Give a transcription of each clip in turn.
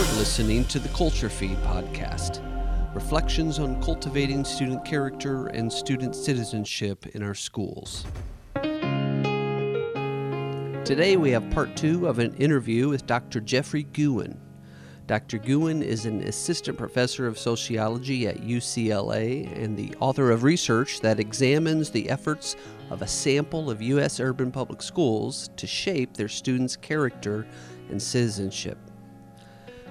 You're listening to the Culture Feed podcast reflections on cultivating student character and student citizenship in our schools. Today we have part two of an interview with Dr. Jeffrey Guhin. Dr. Guhin is an assistant professor of sociology at UCLA and the author of research that examines the efforts of a sample of U.S. urban public schools to shape their students' character and citizenship.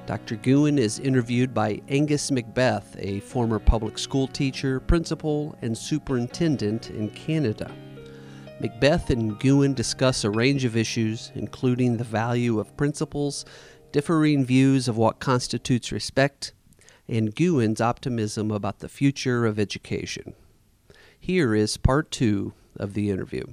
Dr. Guhin is interviewed by Angus McBeath, a former public school teacher, principal, and superintendent in Canada. McBeath and Guhin discuss a range of issues, including the value of principles differing views of what constitutes respect, and Guhin's optimism about the future of education. Here is part two of the interview.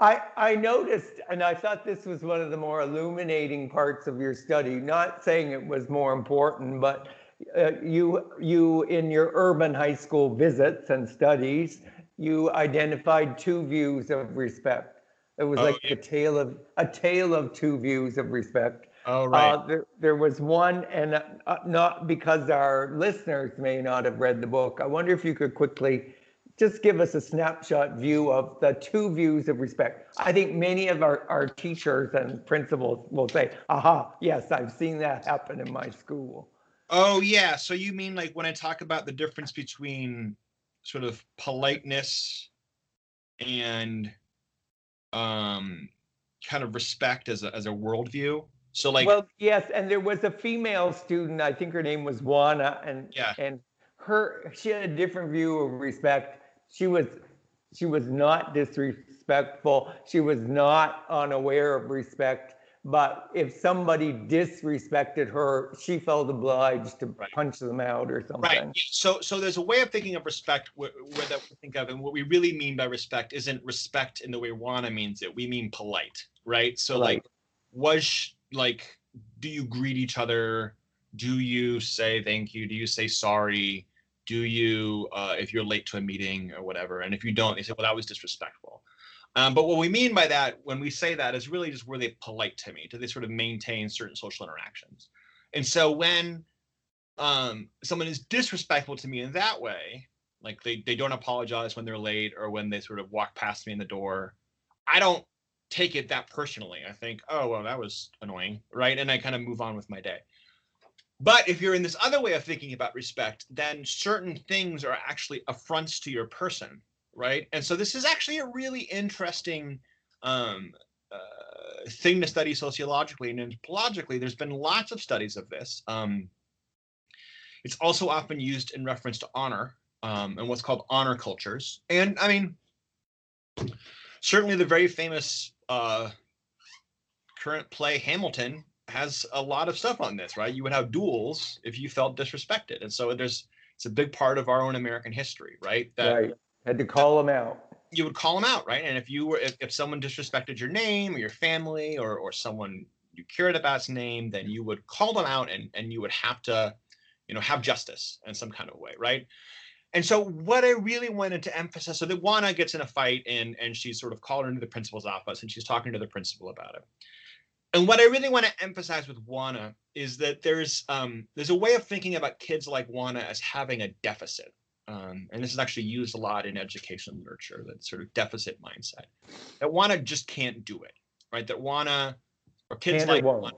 I, I noticed, and I thought this was one of the more illuminating parts of your study, not saying it was more important, but uh, you, you, in your urban high school visits and studies, you identified two views of respect. It was oh, like yeah. a tale of a tale of two views of respect. Oh, right. Uh, there, there was one, and uh, not because our listeners may not have read the book. I wonder if you could quickly just give us a snapshot view of the two views of respect. I think many of our, our teachers and principals will say, aha, yes, I've seen that happen in my school. Oh, yeah. So you mean like when I talk about the difference between sort of politeness and um, kind of respect as a, as a worldview? So like well, yes, and there was a female student. I think her name was Juana, and yeah, and her she had a different view of respect. She was she was not disrespectful. She was not unaware of respect. But if somebody disrespected her, she felt obliged to right. punch them out or something. Right. So, so there's a way of thinking of respect where, where that we think of, and what we really mean by respect isn't respect in the way Juana means it. We mean polite, right? So, like, was like do you greet each other do you say thank you do you say sorry do you uh, if you're late to a meeting or whatever and if you don't they say well that was disrespectful um, but what we mean by that when we say that is really just were they polite to me do they sort of maintain certain social interactions and so when um, someone is disrespectful to me in that way like they, they don't apologize when they're late or when they sort of walk past me in the door i don't take it that personally. I think, oh, well, that was annoying, right? And I kind of move on with my day. But if you're in this other way of thinking about respect, then certain things are actually affronts to your person, right? And so this is actually a really interesting um, uh, thing to study sociologically and anthropologically. There's been lots of studies of this. Um, it's also often used in reference to honor um, and what's called honor cultures. And I mean, certainly the very famous uh, current play Hamilton has a lot of stuff on this, right? You would have duels if you felt disrespected, and so there's it's a big part of our own American history, right? That right. Had to call them out. You would call them out, right? And if you were if, if someone disrespected your name or your family or or someone you cared about's name, then you would call them out and and you would have to, you know, have justice in some kind of way, right? And so what I really wanted to emphasize, so that Juana gets in a fight and and she's sort of called into the principal's office and she's talking to the principal about it. And what I really want to emphasize with Juana is that there's um, there's a way of thinking about kids like Juana as having a deficit. Um, and this is actually used a lot in education literature, that sort of deficit mindset. That Juana just can't do it, right? That Juana or kids can't like or Juana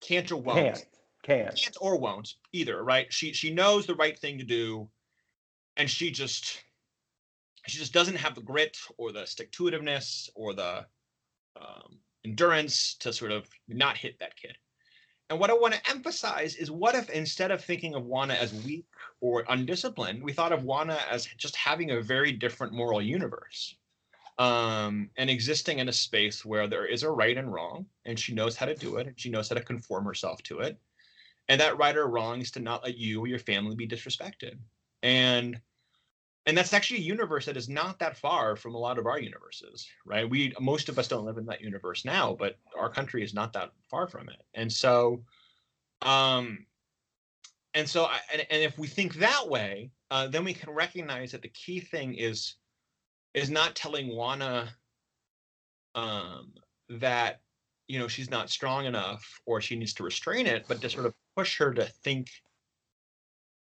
can't or won't. Can't. Can't. Can't or won't either, right? She she knows the right thing to do and she just she just doesn't have the grit or the stick to itiveness or the um, endurance to sort of not hit that kid. And what I want to emphasize is what if instead of thinking of Juana as weak or undisciplined, we thought of Juana as just having a very different moral universe um, and existing in a space where there is a right and wrong, and she knows how to do it, and she knows how to conform herself to it. And that right or wrong is to not let you or your family be disrespected. And and that's actually a universe that is not that far from a lot of our universes right? We most of us don't live in that universe now but our country is not that far from it. And so um and so I, and, and if we think that way uh, then we can recognize that the key thing is is not telling Juana um that you know she's not strong enough or she needs to restrain it but to sort of push her to think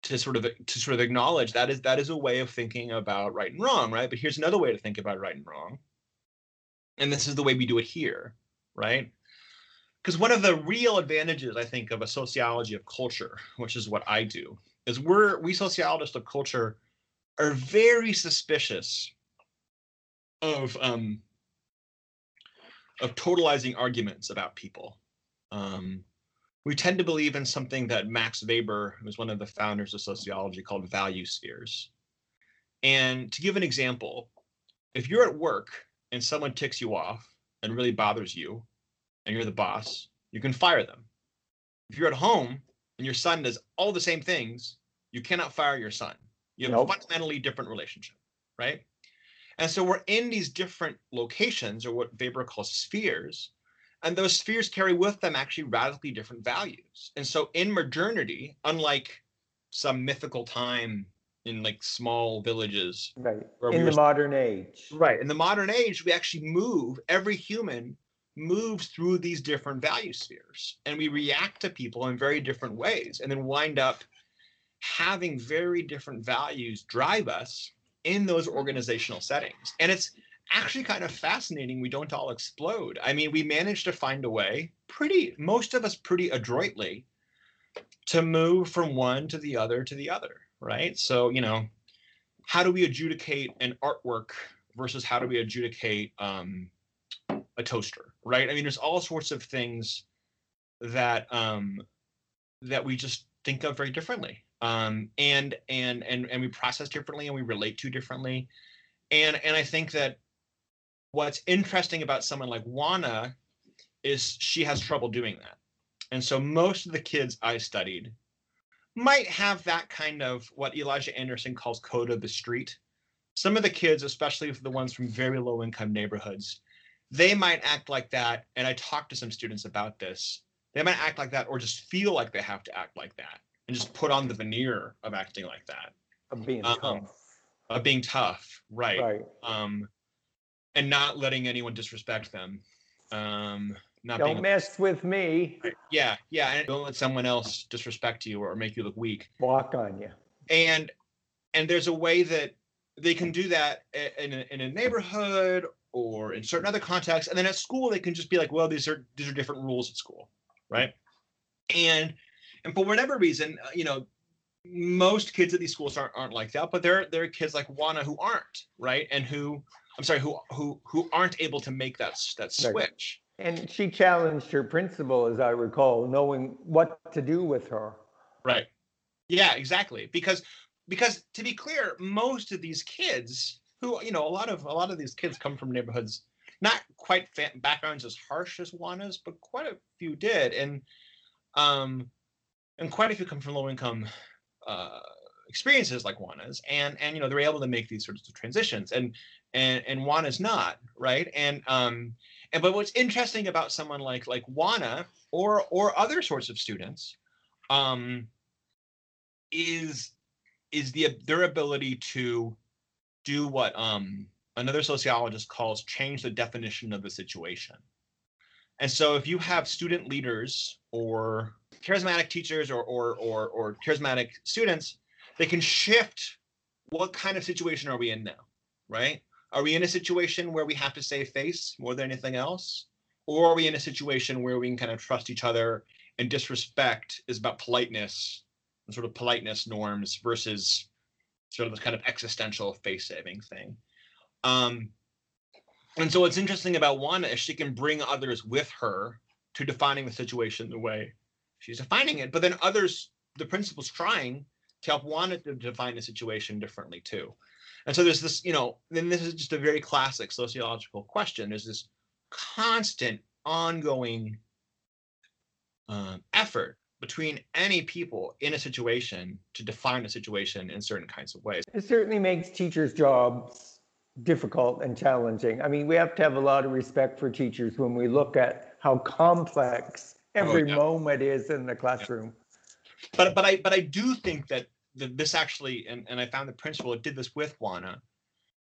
to sort of to sort of acknowledge that is that is a way of thinking about right and wrong right? But here's another way to think about right and wrong. And this is the way we do it here right? Because one of the real advantages i think of a sociology of culture which is what i do is we're we sociologists of culture are very suspicious of um of totalizing arguments about people. Um, we tend to believe in something that Max Weber, who was one of the founders of sociology, called value spheres. And to give an example, if you're at work and someone ticks you off and really bothers you, and you're the boss, you can fire them. If you're at home and your son does all the same things, you cannot fire your son. You have nope. a fundamentally different relationship, right? And so we're in these different locations, or what Weber calls spheres, and those spheres carry with them actually radically different values. And so in modernity, unlike some mythical time in like small villages, right? In we the modern age, right? In the modern age, we actually move. Every human moves through these different value spheres, and we react to people in very different ways, and then wind up having very different values drive us in those organizational settings. And it's actually kind of fascinating we don't all explode. I mean, we managed to find a way, pretty, most of us pretty adroitly, to move from one to the other to the other, right? So, you know, how do we adjudicate an artwork versus how do we adjudicate um, a toaster, right? I mean, there's all sorts of things that um, that we just think of very differently um, and and and and we process differently and we relate to differently and and i think that what's interesting about someone like juana is she has trouble doing that and so most of the kids i studied might have that kind of what elijah anderson calls code of the street some of the kids especially the ones from very low income neighborhoods they might act like that and i talked to some students about this they might act like that or just feel like they have to act like that and just put on the veneer of acting like that. Of being um, tough. Of being tough, right. Right. Um, and not letting anyone disrespect them. Um, not don't being, mess with me. Yeah, yeah, and don't let someone else disrespect you or make you look weak. Walk on you. And and there's a way that they can do that in a, in a neighborhood or in certain other contexts, and then at school they can just be like, well, these are these are different rules at school, right? And and for whatever reason, uh, you know, most kids at these schools aren't, aren't like that, but there, there are kids like Juana who aren't, right? And who, I'm sorry, who, who, who aren't able to make that, that switch. And she challenged her principal, as I recall, knowing what to do with her. Right. Yeah, exactly. Because, because to be clear, most of these kids who, you know, a lot of, a lot of these kids come from neighborhoods, not quite backgrounds as harsh as Juana's, but quite a few did. And, um, and quite a few come from low income uh, experiences like Juana's, and and you know they're able to make these sorts of transitions, and and and Juana's not right, and um and but what's interesting about someone like like Juana or or other sorts of students, um, is is the their ability to do what um another sociologist calls change the definition of the situation. And so if you have student leaders or charismatic teachers or, or, or, or charismatic students, they can shift what kind of situation are we in now, right? Are we in a situation where we have to save face more than anything else? Or are we in a situation where we can kind of trust each other and disrespect is about politeness and sort of politeness norms versus sort of this kind of existential face saving thing? Um, and so what's interesting about Juana is she can bring others with her to defining the situation the way she's defining it. But then others, the principal's trying to help Juana to define the situation differently too. And so there's this, you know, then this is just a very classic sociological question. There's this constant, ongoing um, effort between any people in a situation to define a situation in certain kinds of ways. It certainly makes teachers' jobs difficult and challenging. I mean, we have to have a lot of respect for teachers when we look at how complex every oh, yeah. moment is in the classroom. Yeah. But but I but I do think that the, this actually and, and I found the principal that did this with Juana,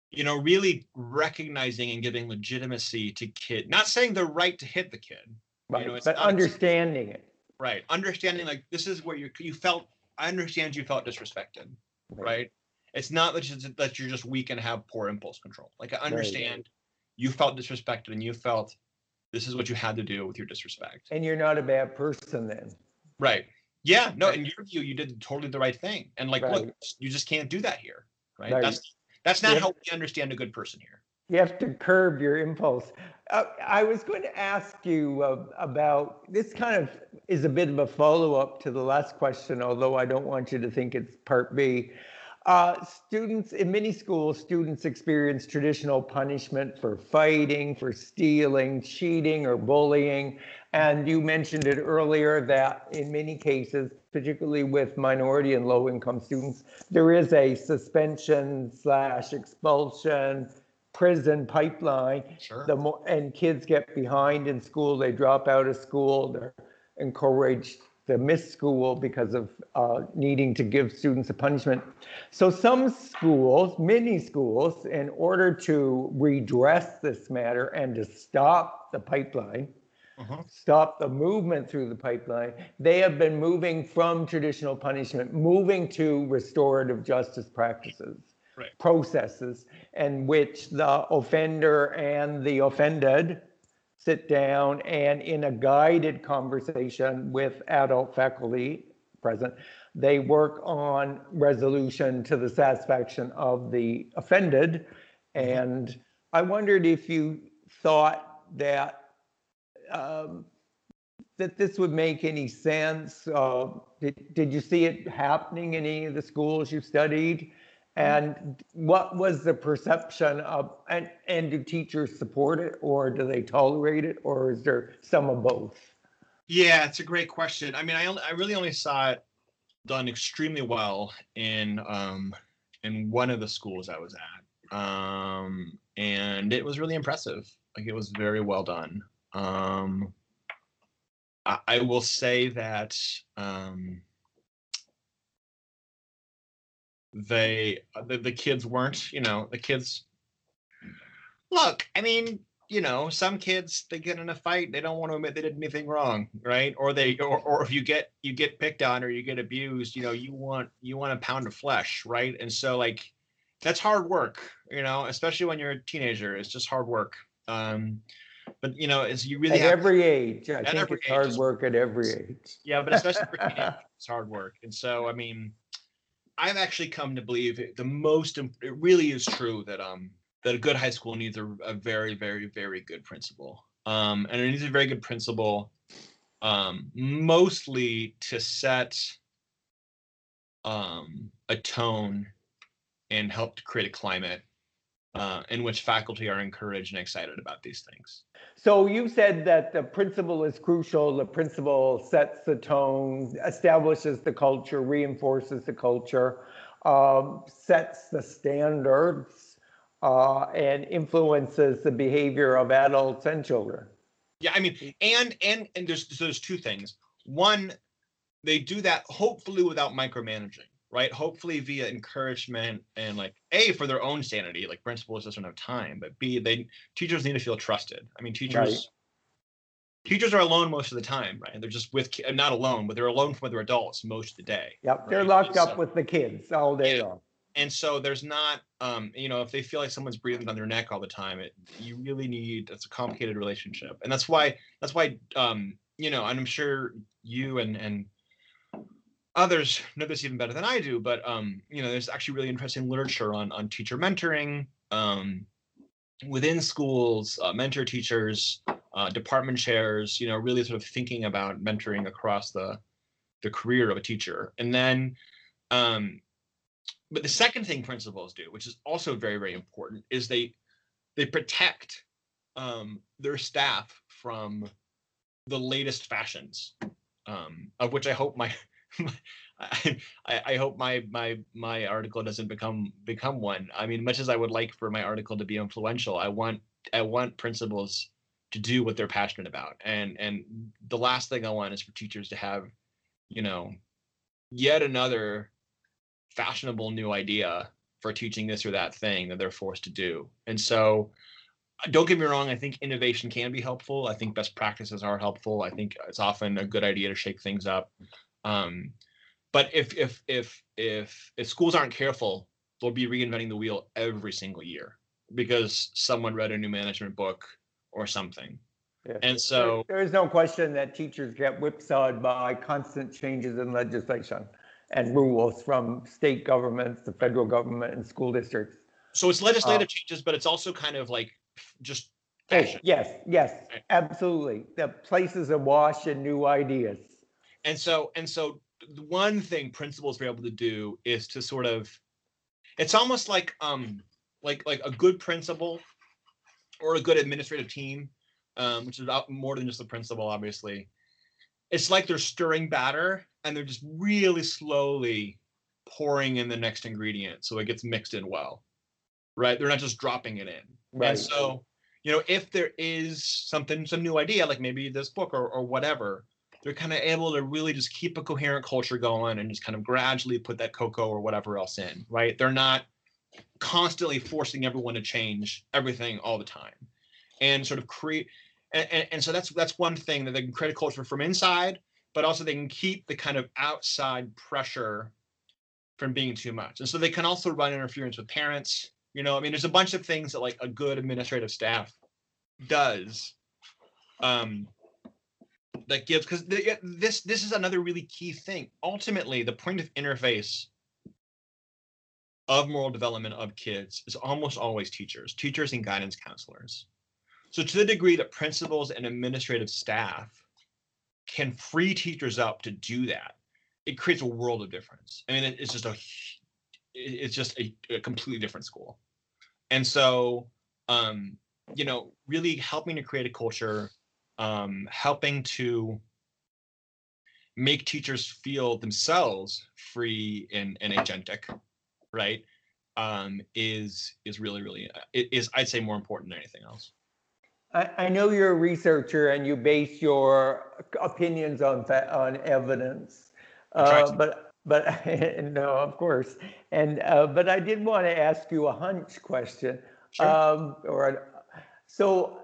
you know, really recognizing and giving legitimacy to kid, not saying the right to hit the kid, Right, know, it's but understanding it. right understanding like this is where you you felt i understand you felt disrespected right. it's not that, you, that you're just weak and have poor impulse control. Like i understand you felt disrespected and you felt this is what you had to do with your disrespect. And you're not a bad person then. right yeah no Right. in your view you did totally the right thing and like look you just can't do that here right, Right. that's that's not Yep. how we understand a good person here You have to curb your impulse. Uh, I was going to ask you uh, about this kind of is a bit of a follow up to the last question, although I don't want you to think it's part B. Uh, students in many schools, students experience traditional punishment for fighting, for stealing, cheating, or bullying. And you mentioned it earlier that in many cases, particularly with minority and low income students, there is a suspension slash expulsion prison pipeline. Sure. The more and kids get behind in school they drop out of school they're encouraged to miss school because of uh, needing to give students a punishment. So some schools many schools in order to redress this matter and to stop the pipeline uh-huh. stop the movement through the pipeline they have been moving from traditional punishment moving to restorative justice practices Right. processes in which the offender and the offended sit down and in a guided conversation with adult faculty present, they work on resolution to the satisfaction of the offended. And I wondered if you thought that um, that this would make any sense. Uh, did, did you see it happening in any of the schools you studied? And what was the perception of, and, and do teachers support it or do they tolerate it or is there some of both? Yeah, it's a great question. I mean, I only, I really only saw it done extremely well in um in one of the schools I was at. Um and it was really impressive. Like it was very well done. Um I, I will say that um they the, the kids weren't, you know, the kids look, I mean, you know, some kids they get in a fight, they don't want to admit they did anything wrong, right? Or they or, or if you get you get picked on or you get abused, you know, you want you want a pound of flesh, right? And so like that's hard work, you know, especially when you're a teenager. It's just hard work. Um but you know, as you really At have every age, I think every it's age hard work at every age. yeah, but especially for teenagers, it's hard work. And so, I mean, I've actually come to believe it, the most, it really is true that, um, that a good high school needs a, a very, very, very good principal. Um, and it needs a very good principal, um, mostly to set, um, a tone and help to create a climate, uh, in which faculty are encouraged and excited about these things. So you said that the principal is crucial. The principal sets the tone, establishes the culture, reinforces the culture, um, sets the standards, uh, and influences the behavior of adults and children. Yeah, I mean, and and and there's so there's two things. One, they do that hopefully without micromanaging, right? Hopefully via encouragement and like a for their own sanity, like principals just don't have time, but b they teachers need to feel trusted. I mean, teachers Right. teachers are alone most of the time, right? They're just with not alone, but they're alone from other adults most of the day. Yep, they're locked so- up with the kids all day Yeah. long. and so there's not um you know if they feel like someone's breathing down their neck all the time it you really need it's a complicated relationship and that's why that's why um you know and i'm sure you and and others know this even better than i do but um you know there's actually really interesting literature on on teacher mentoring um within schools uh, mentor teachers uh, department chairs you know really sort of thinking about mentoring across the the career of a teacher. And then um but the second thing principals do which is also very very important is they they protect um, their staff from the latest fashions um, of which i hope my, I, I hope my my my article doesn't become become one i mean much as i would like for my article to be influential i want i want principals to do what they're passionate about and and the last thing i want is for teachers to have you know yet another fashionable new idea for teaching this or that thing that they're forced to do. And so don't get me wrong. I think innovation can be helpful. I think best practices are helpful. I think it's often a good idea to shake things up. Um, but if if if if if schools aren't careful, they'll be reinventing the wheel every single year because someone read a new management book or something. Yeah. And so There- There is no question that teachers get whipsawed by constant changes in legislation and rules from state governments, the federal government and school districts. so it's legislative changes, but it's also kind of like just Oh, fashion. yes, yes, Right. absolutely. The places is awash in new ideas. And so and so the one thing principals are able to do is to sort of it's almost like um like like a good principal or a good administrative team um which is about more than just the principal obviously. It's like they're stirring batter and they're just really slowly pouring in the next ingredient so it gets mixed in well right? They're not just dropping it in. Right. and so, you know, if there is something, some new idea, like maybe this book or, or whatever, they're kind of able to really just keep a coherent culture going and just kind of gradually put that cocoa or whatever else in, right? They're not constantly forcing everyone to change everything all the time and sort of create. And, and, and so that's that's one thing that they can create a culture from inside, but also they can keep the kind of outside pressure from being too much. And so they can also run interference with parents. You know, I mean, there's a bunch of things that like a good administrative staff does um, that gives because this this is another really key thing. Ultimately, the point of interface of moral development of kids is almost always teachers, teachers and guidance counselors. So to the degree that principals and administrative staff can free teachers up to do that, it creates a world of difference. I mean, it's just a it's just a, a completely different school. And so, um, you know, really helping to create a culture, um, helping to make teachers feel themselves free and, and agentic, right? Um, is is really really is I'd say more important than anything else. I, I know you're a researcher and you base your opinions on fa- on evidence, uh, but but no, of course. And uh, but I did want to ask you a hunch question, Sure. um, or a- so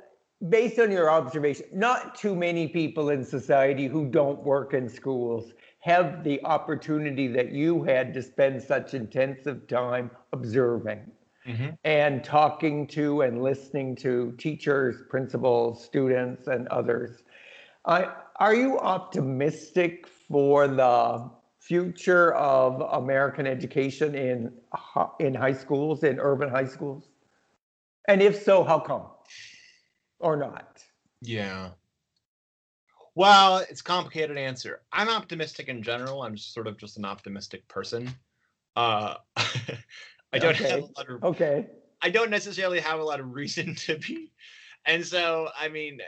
based on your observation, not too many people in society who don't work in schools have the opportunity that you had to spend such intensive time observing Mhm. and talking to and listening to teachers, principals, students, and others. I, are you optimistic for the future of American education in in high schools, in urban high schools? And if so, how come? Or not? Yeah. Well, it's a complicated answer. I'm optimistic in general. I'm just sort of just an optimistic person. Uh, I don't have a Okay. lot of Okay. I don't necessarily have a lot of reason to be. And so, I mean,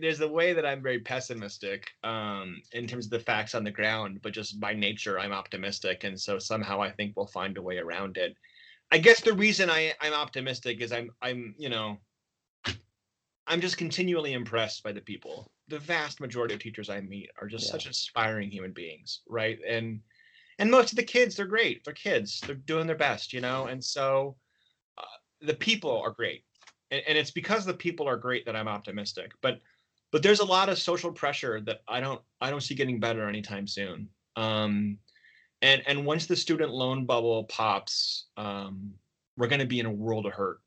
there's a way that I'm very pessimistic um, in terms of the facts on the ground, but just by nature, I'm optimistic. And so somehow I think we'll find a way around it. I guess the reason I, I'm optimistic is I'm, I'm, you know, I'm just continually impressed by the people. The vast majority of teachers I meet are just Yeah. such inspiring human beings, right? And and most of the kids, they're great. They're kids. They're doing their best, you know. And so uh, the people are great, and, and it's because the people are great that I'm optimistic. But but there's a lot of social pressure that I don't I don't see getting better anytime soon. Um, and and once the student loan bubble pops, um, we're going to be in a world of hurt.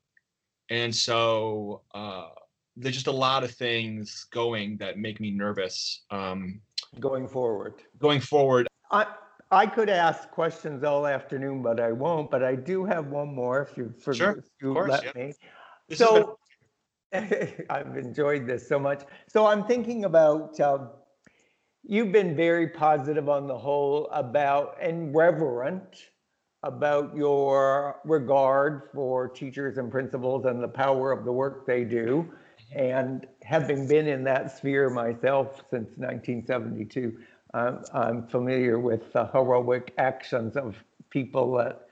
And so uh, there's just a lot of things going that make me nervous um, Going forward. going forward. I, I could ask questions all afternoon, but I won't. But I do have one more if you, for, Sure, if you course, let yeah. me. This has been- So I've enjoyed this so much. So I'm thinking about, um, you've been very positive on the whole about and reverent about your regard for teachers and principals and the power of the work they do. And having been in that sphere myself since 1972, I'm, familiar with the heroic actions of people that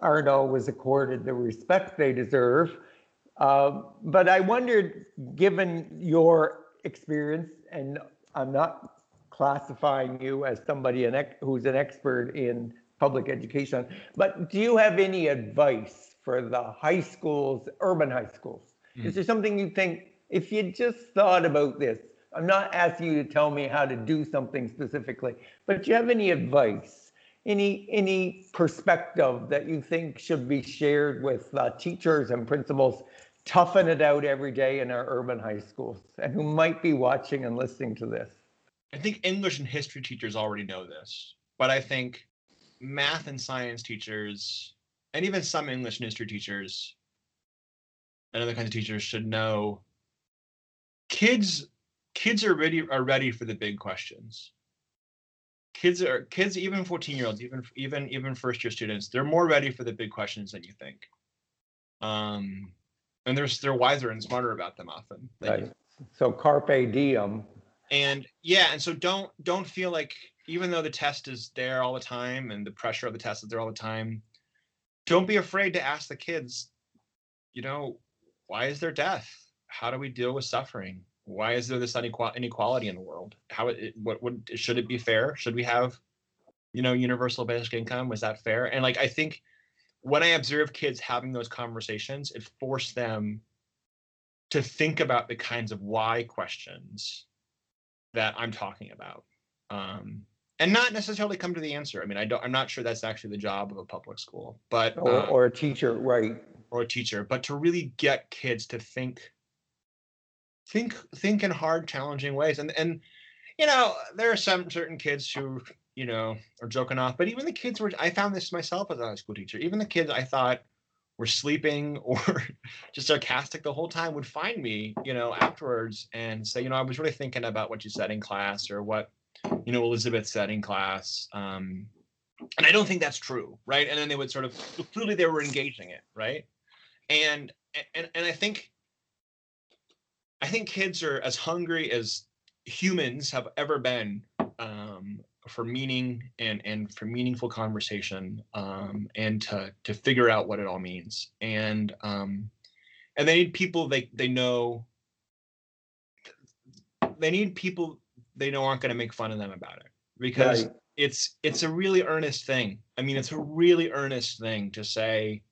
aren't always accorded the respect they deserve. Uh, but I wondered, given your experience, and I'm not classifying you as somebody who's an expert in public education, but do you have any advice for the high schools, urban high schools. Is there something you think, if you just thought about this, I'm not asking you to tell me how to do something specifically, but do you have any advice, any any perspective that you think should be shared with uh, teachers and principals toughen it out every day in our urban high schools and who might be watching and listening to this? I think English and history teachers already know this, but I think math and science teachers, and even some English and history teachers and other kinds of teachers should know. Kids kids are ready are ready for the big questions. Kids are kids even 14 year olds even even even first year students they're more ready for the big questions than you think. Um and they're they're wiser and smarter about them often right. so carpe diem. And yeah and so don't don't feel like even though the test is there all the time and the pressure of the test is there all the time don't be afraid to ask the kids you know why is there death? How do we deal with suffering? Why is there this inequality in the world? How it what would should it be fair? Should we have you know universal basic income? Was that fair? And like i think when i observe kids having those conversations it forced them to think about the kinds of why questions that i'm talking about um, and not necessarily come to the answer. I mean i don't i'm not sure that's actually the job of a public school but or, uh, or a teacher right or a teacher but to really get kids to think think think in hard, challenging ways. And and you know, there are some certain kids who you know are joking off, but even the kids were. I found this myself as a high school teacher. Even the kids I thought were sleeping or just sarcastic the whole time would find me, you know, afterwards and say, you know, I was really thinking about what you said in class or what, you know, Elizabeth said in class. Um, and I don't think that's true, right? And then they would sort of clearly they were engaging it, right? And and and I think I think kids are as hungry as humans have ever been um, for meaning and and for meaningful conversation um, and to to figure out what it all means. And um, and they need people they they know they need people they know aren't going to make fun of them about it. Because right. it's it's a really earnest thing. I mean it's a really earnest thing to say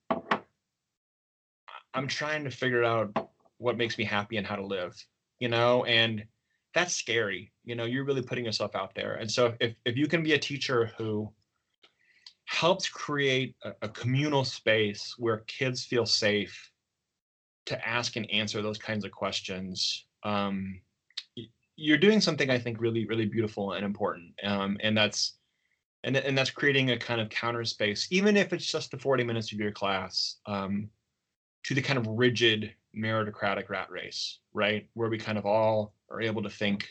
i'm trying to figure out what makes me happy and how to live you know and that's scary you know you're really putting yourself out there. And so if, if you can be a teacher who helps create a, a communal space where kids feel safe to ask and answer those kinds of questions um, you're doing something i think really really beautiful and important. Um, and that's and, and that's creating a kind of counter space even if it's just the 40 minutes of your class. Um, to the kind of rigid meritocratic rat race, right? Where we kind of all are able to think,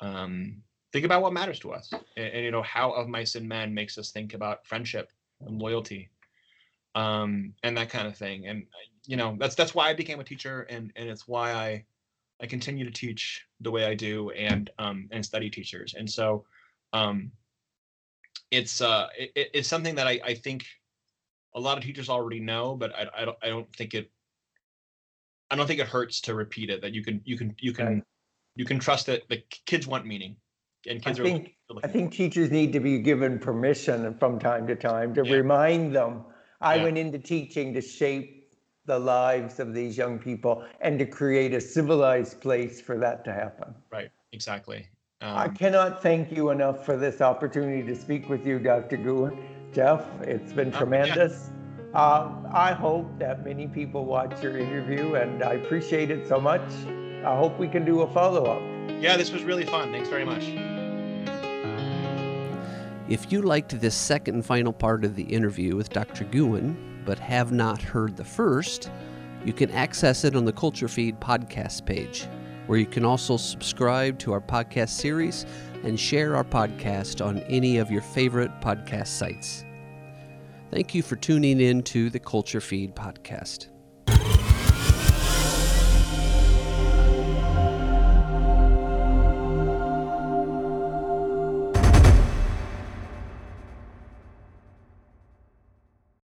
um, think about what matters to us, and, and, you know how of mice and men makes us think about friendship and loyalty, um, and that kind of thing. And you know that's that's why I became a teacher, and and it's why I I continue to teach the way I do and um, and study teachers. And so um, it's uh, it, it's something that I, I think a lot of teachers already know, but I, I don't I don't think it I don't think it hurts to repeat it. That you can you can you can right. you can trust that the kids want meaning, and kids I think, I think teachers need to be given permission from time to time to yeah. remind them. I yeah. went into teaching to shape the lives of these young people and to create a civilized place for that to happen. Right. Exactly. Um, I cannot thank you enough for this opportunity to speak with you, Dr. Guhin. Jeff, it's been uh, tremendous. Yeah. Uh, I hope that many people watch your interview, and I appreciate it so much. I hope we can do a follow up. Yeah, this was really fun. Thanks very much. If you liked this second and final part of the interview with Dr. Guhin, but have not heard the first, you can access it on the Culture Feed podcast page, where you can also subscribe to our podcast series and share our podcast on any of your favorite podcast sites. Thank you for tuning in to the Culture Feed podcast.